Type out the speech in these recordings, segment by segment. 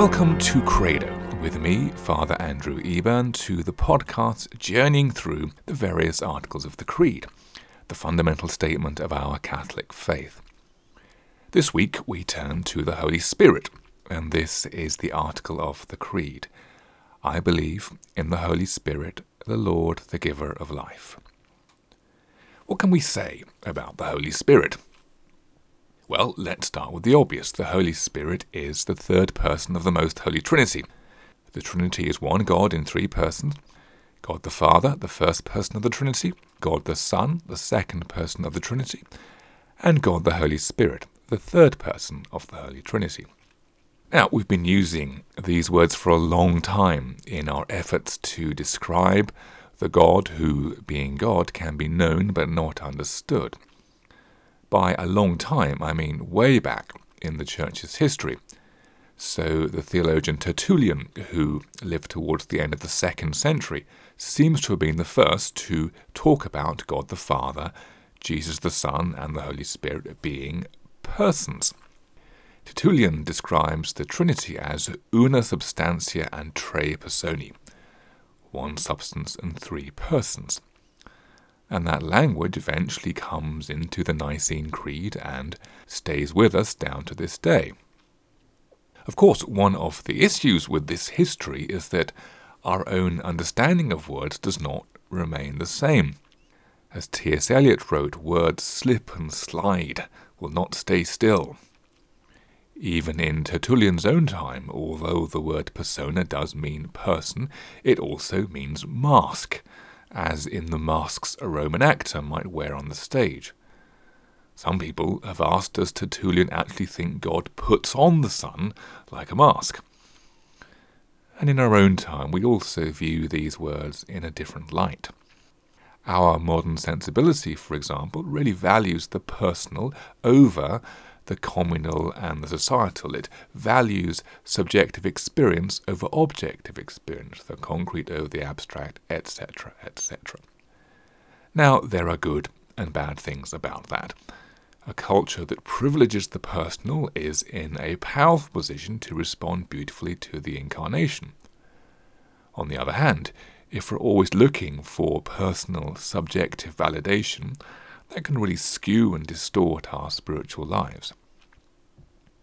Welcome to Credo with me, Father Andrew Eburn, to the podcast journeying through the various articles of the Creed, the fundamental statement of our Catholic faith. This week we turn to the Holy Spirit, and this is the article of the Creed. I believe in the Holy Spirit, the Lord, the giver of life. What can we say about the Holy Spirit? Well, let's start with the obvious. The Holy Spirit is the third person of the Most Holy Trinity. The Trinity is one God in three persons God the Father, the first person of the Trinity, God the Son, the second person of the Trinity, and God the Holy Spirit, the third person of the Holy Trinity. Now, we've been using these words for a long time in our efforts to describe the God who, being God, can be known but not understood by a long time, I mean way back in the Church's history. So the theologian Tertullian, who lived towards the end of the second century, seems to have been the first to talk about God the Father, Jesus the Son, and the Holy Spirit being persons. Tertullian describes the Trinity as una substantia and tres personae, one substance and three persons and that language eventually comes into the Nicene Creed and stays with us down to this day. Of course, one of the issues with this history is that our own understanding of words does not remain the same. As T.S. Eliot wrote, words slip and slide, will not stay still. Even in Tertullian's own time, although the word persona does mean person, it also means mask, as in the masks a Roman actor might wear on the stage. Some people have asked does Tertullian actually think God puts on the Son like a mask? And in our own time, we also view these words in a different light. Our modern sensibility, for example, really values the personal over the communal and the societal. It values subjective experience over objective experience, the concrete over the abstract, etc., etc. Now, there are good and bad things about that. A culture that privileges the personal is in a powerful position to respond beautifully to the incarnation. On the other hand, if we're always looking for personal, subjective validation, that can really skew and distort our spiritual lives.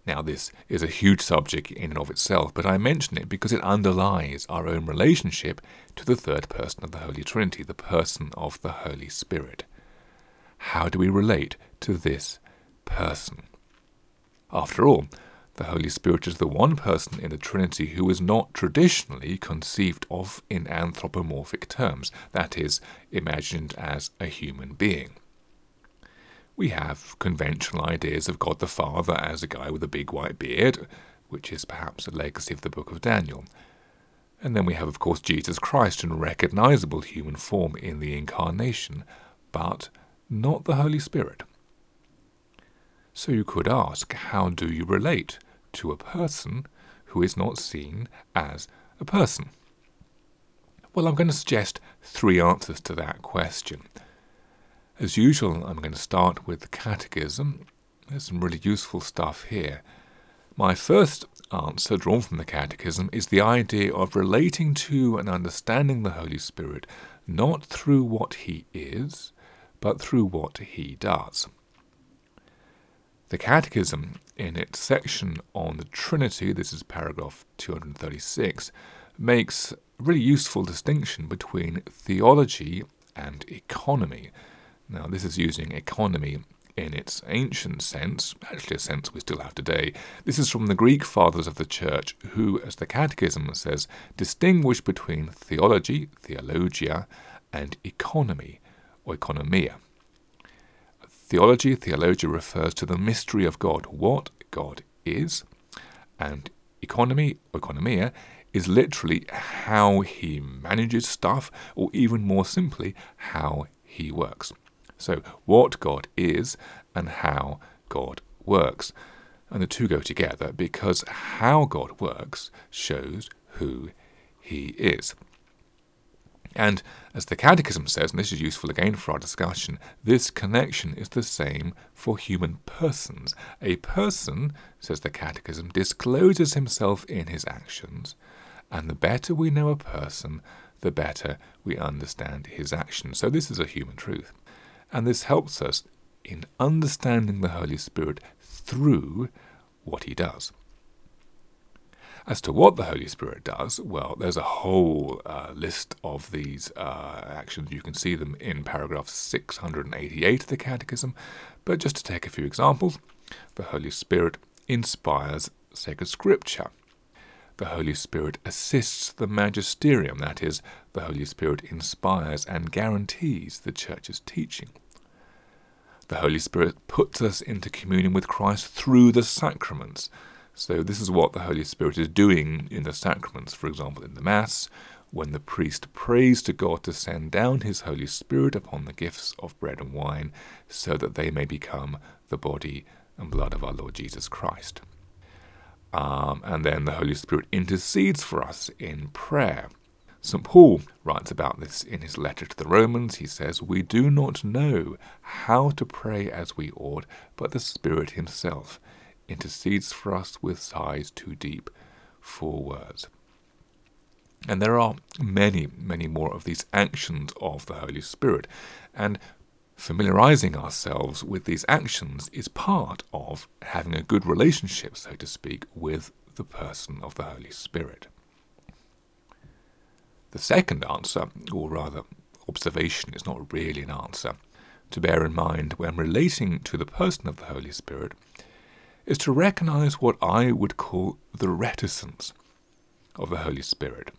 Now, this is a huge subject in and of itself, but I mention it because it underlies our own relationship to the third person of the Holy Trinity, the person of the Holy Spirit. How do we relate to this person? After all, the Holy Spirit is the one person in the Trinity who is not traditionally conceived of in anthropomorphic terms, that is, imagined as a human being we have conventional ideas of God the Father as a guy with a big white beard, which is perhaps a legacy of the book of Daniel. And then we have, of course, Jesus Christ in recognizable human form in the Incarnation, but not the Holy Spirit. So you could ask, how do you relate to a person who is not seen as a person? Well, I'm going to suggest three answers to that question. As usual, I'm going to start with the Catechism. There's some really useful stuff here. My first answer, drawn from the Catechism, is the idea of relating to and understanding the Holy Spirit not through what he is, but through what he does. The Catechism, in its section on the Trinity, this is paragraph 236, makes a really useful distinction between theology and economy. Now, this is using economy in its ancient sense, actually a sense we still have today. This is from the Greek fathers of the Church, who, as the Catechism says, distinguish between theology, theologia, and economy, or economia. Theology, theologia refers to the mystery of God, what God is, and economy, economia, is literally how he manages stuff, or even more simply, how he works. So, what God is and how God works. And the two go together because how God works shows who He is. And as the Catechism says, and this is useful again for our discussion, this connection is the same for human persons. A person, says the Catechism, discloses himself in his actions, and the better we know a person, the better we understand his actions. So this is a human truth. And this helps us in understanding the Holy Spirit through what he does. As to what the Holy Spirit does, well, there's a whole uh, list of these uh, actions. You can see them in paragraph 688 of the Catechism. But just to take a few examples, the Holy Spirit inspires sacred scripture. The Holy Spirit assists the magisterium, that is, the Holy Spirit inspires and guarantees the Church's teaching. The Holy Spirit puts us into communion with Christ through the sacraments. So, this is what the Holy Spirit is doing in the sacraments, for example, in the Mass, when the priest prays to God to send down his Holy Spirit upon the gifts of bread and wine, so that they may become the body and blood of our Lord Jesus Christ. Um, and then the Holy Spirit intercedes for us in prayer. St. Paul writes about this in his letter to the Romans. He says, We do not know how to pray as we ought, but the Spirit Himself intercedes for us with sighs too deep for words. And there are many, many more of these actions of the Holy Spirit. And familiarizing ourselves with these actions is part of having a good relationship, so to speak, with the person of the Holy Spirit. The second answer, or rather observation, is not really an answer, to bear in mind when relating to the person of the Holy Spirit, is to recognize what I would call the reticence of the Holy Spirit.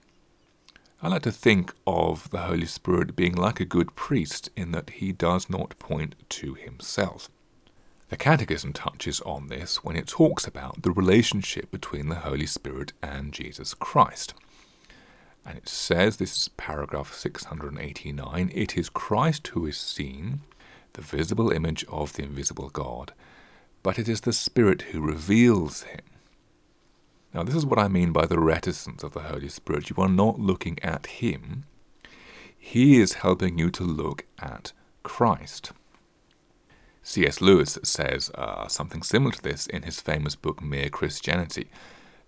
I like to think of the Holy Spirit being like a good priest in that he does not point to himself. The Catechism touches on this when it talks about the relationship between the Holy Spirit and Jesus Christ. And it says, this is paragraph 689, it is Christ who is seen, the visible image of the invisible God, but it is the Spirit who reveals him. Now, this is what I mean by the reticence of the Holy Spirit. You are not looking at him, he is helping you to look at Christ. C.S. Lewis says uh, something similar to this in his famous book Mere Christianity.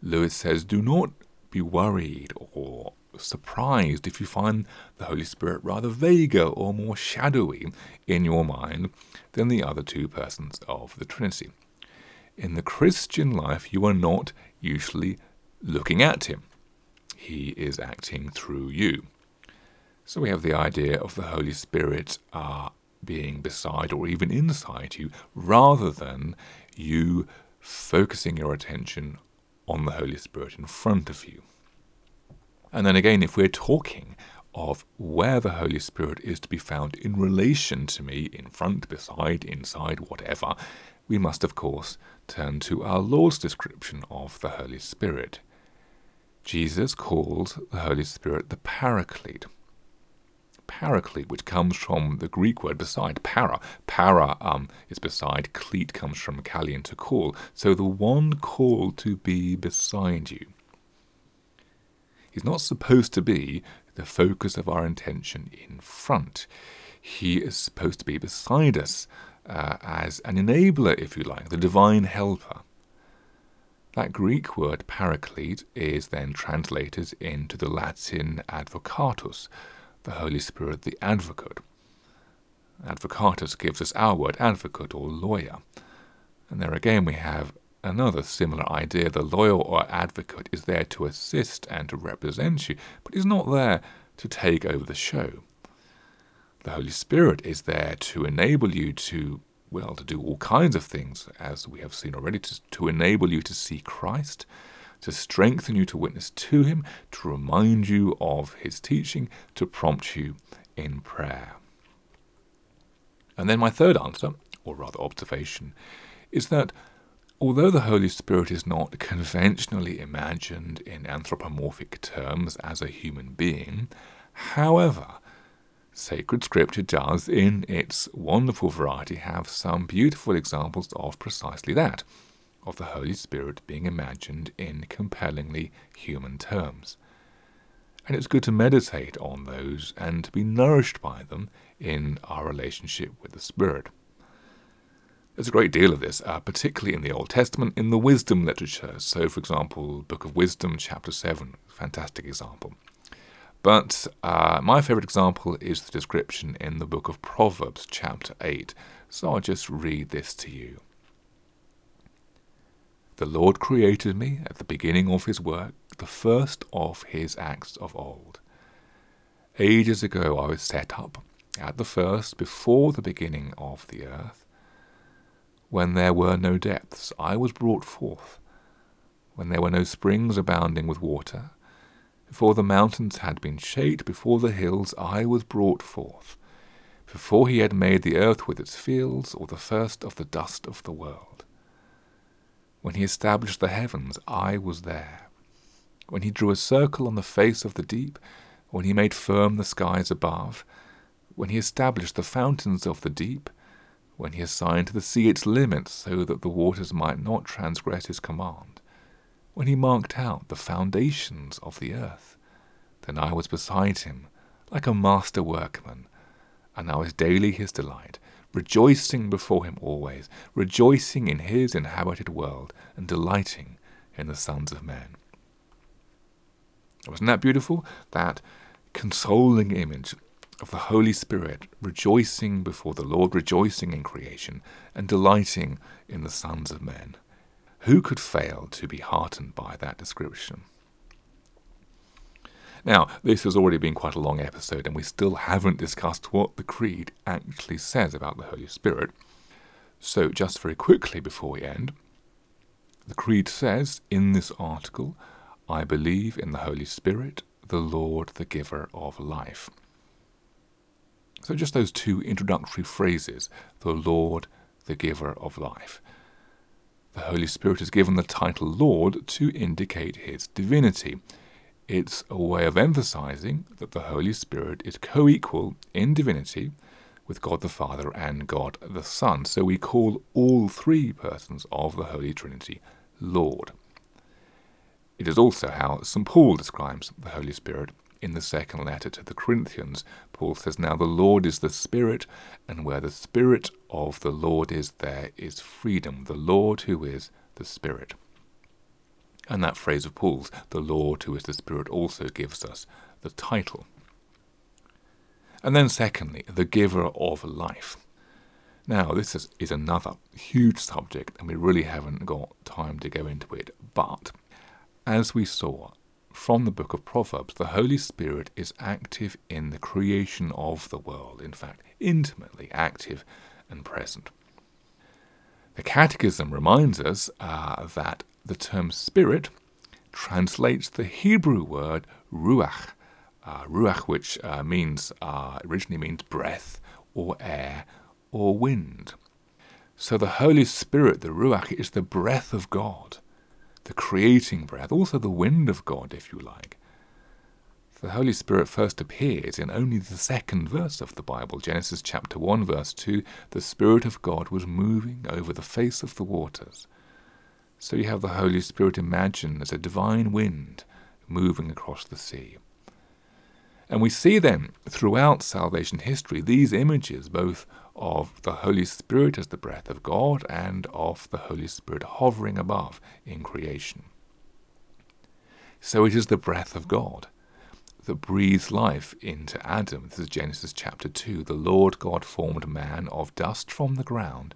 Lewis says, Do not be worried or surprised if you find the Holy Spirit rather vaguer or more shadowy in your mind than the other two persons of the Trinity. In the Christian life, you are not usually looking at Him, He is acting through you. So we have the idea of the Holy Spirit uh, being beside or even inside you rather than you focusing your attention on the Holy Spirit in front of you. And then again, if we're talking of where the Holy Spirit is to be found in relation to me, in front, beside, inside, whatever, we must, of course, turn to our Lord's description of the Holy Spirit. Jesus calls the Holy Spirit the Paraclete. Paraclete, which comes from the Greek word beside, para. Para um, is beside, cleat comes from Kalian to call. So the one called to be beside you. He's not supposed to be the focus of our intention in front. He is supposed to be beside us uh, as an enabler, if you like, the divine helper. That Greek word paraclete is then translated into the Latin advocatus, the Holy Spirit, the advocate. Advocatus gives us our word advocate or lawyer. And there again we have Another similar idea the lawyer or advocate is there to assist and to represent you, but is not there to take over the show. The Holy Spirit is there to enable you to, well, to do all kinds of things, as we have seen already, to, to enable you to see Christ, to strengthen you to witness to Him, to remind you of His teaching, to prompt you in prayer. And then my third answer, or rather observation, is that Although the Holy Spirit is not conventionally imagined in anthropomorphic terms as a human being, however, sacred scripture does, in its wonderful variety, have some beautiful examples of precisely that, of the Holy Spirit being imagined in compellingly human terms. And it's good to meditate on those and to be nourished by them in our relationship with the Spirit. There's a great deal of this, uh, particularly in the Old Testament, in the wisdom literature. So, for example, Book of Wisdom, chapter 7, fantastic example. But uh, my favorite example is the description in the book of Proverbs, chapter 8. So I'll just read this to you. The Lord created me at the beginning of his work, the first of his acts of old. Ages ago I was set up, at the first, before the beginning of the earth. When there were no depths, I was brought forth. When there were no springs abounding with water, before the mountains had been shaped, before the hills, I was brought forth. Before he had made the earth with its fields, or the first of the dust of the world. When he established the heavens, I was there. When he drew a circle on the face of the deep, when he made firm the skies above, when he established the fountains of the deep, when he assigned to the sea its limits so that the waters might not transgress his command when he marked out the foundations of the earth. Then I was beside him, like a master workman, and I was daily his delight, rejoicing before him always, rejoicing in his inhabited world, and delighting in the sons of men. Wasn't that beautiful? That consoling image of the Holy Spirit rejoicing before the Lord, rejoicing in creation, and delighting in the sons of men. Who could fail to be heartened by that description? Now, this has already been quite a long episode, and we still haven't discussed what the Creed actually says about the Holy Spirit. So, just very quickly before we end, the Creed says in this article, I believe in the Holy Spirit, the Lord, the giver of life. So, just those two introductory phrases, the Lord, the giver of life. The Holy Spirit is given the title Lord to indicate his divinity. It's a way of emphasizing that the Holy Spirit is co equal in divinity with God the Father and God the Son. So we call all three persons of the Holy Trinity Lord. It is also how St. Paul describes the Holy Spirit in the second letter to the Corinthians, Paul says, Now the Lord is the Spirit, and where the Spirit of the Lord is, there is freedom. The Lord who is the Spirit. And that phrase of Paul's, the Lord who is the Spirit, also gives us the title. And then, secondly, the giver of life. Now, this is, is another huge subject, and we really haven't got time to go into it. But as we saw, from the book of Proverbs, the Holy Spirit is active in the creation of the world, in fact, intimately active and present. The Catechism reminds us uh, that the term spirit translates the Hebrew word ruach, uh, ruach, which uh, means uh, originally means breath or air or wind. So the Holy Spirit, the ruach, is the breath of God the creating breath, also the wind of God, if you like. The Holy Spirit first appears in only the second verse of the Bible, Genesis chapter 1, verse 2. The Spirit of God was moving over the face of the waters. So you have the Holy Spirit imagined as a divine wind moving across the sea. And we see then throughout salvation history these images both of the Holy Spirit as the breath of God and of the Holy Spirit hovering above in creation. So it is the breath of God that breathes life into Adam. This is Genesis chapter 2. The Lord God formed man of dust from the ground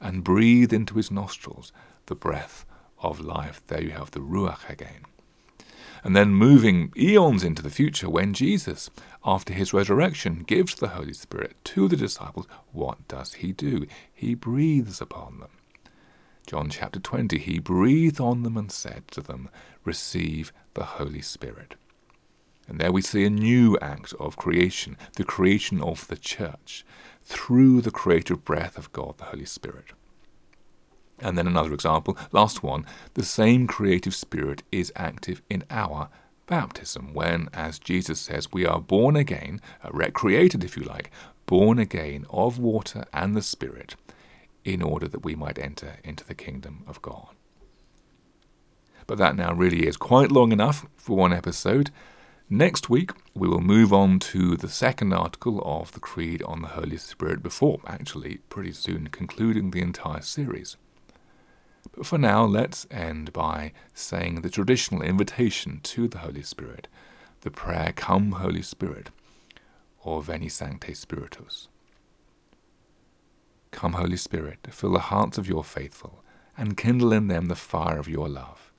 and breathed into his nostrils the breath of life. There you have the Ruach again and then moving eons into the future when Jesus, after his resurrection, gives the Holy Spirit to the disciples, what does he do? He breathes upon them. John chapter 20, he breathed on them and said to them, Receive the Holy Spirit. And there we see a new act of creation, the creation of the church, through the creative breath of God, the Holy Spirit. And then another example, last one, the same creative spirit is active in our baptism, when, as Jesus says, we are born again, uh, recreated if you like, born again of water and the Spirit, in order that we might enter into the kingdom of God. But that now really is quite long enough for one episode. Next week, we will move on to the second article of the Creed on the Holy Spirit before, actually, pretty soon concluding the entire series. For now, let's end by saying the traditional invitation to the Holy Spirit, the prayer, Come, Holy Spirit, or Veni Sancte Spiritus. Come, Holy Spirit, fill the hearts of your faithful, and kindle in them the fire of your love.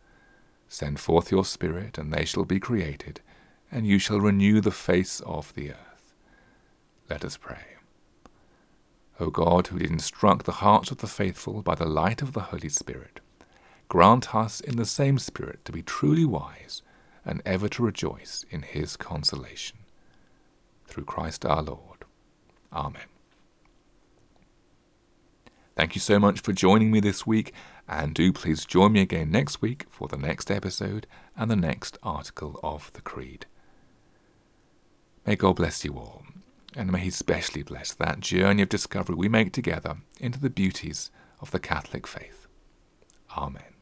Send forth your Spirit, and they shall be created and you shall renew the face of the earth. Let us pray. O God, who did instruct the hearts of the faithful by the light of the Holy Spirit, grant us in the same Spirit to be truly wise and ever to rejoice in his consolation. Through Christ our Lord. Amen. Thank you so much for joining me this week, and do please join me again next week for the next episode and the next article of the Creed. May God bless you all, and may He specially bless that journey of discovery we make together into the beauties of the Catholic faith. Amen.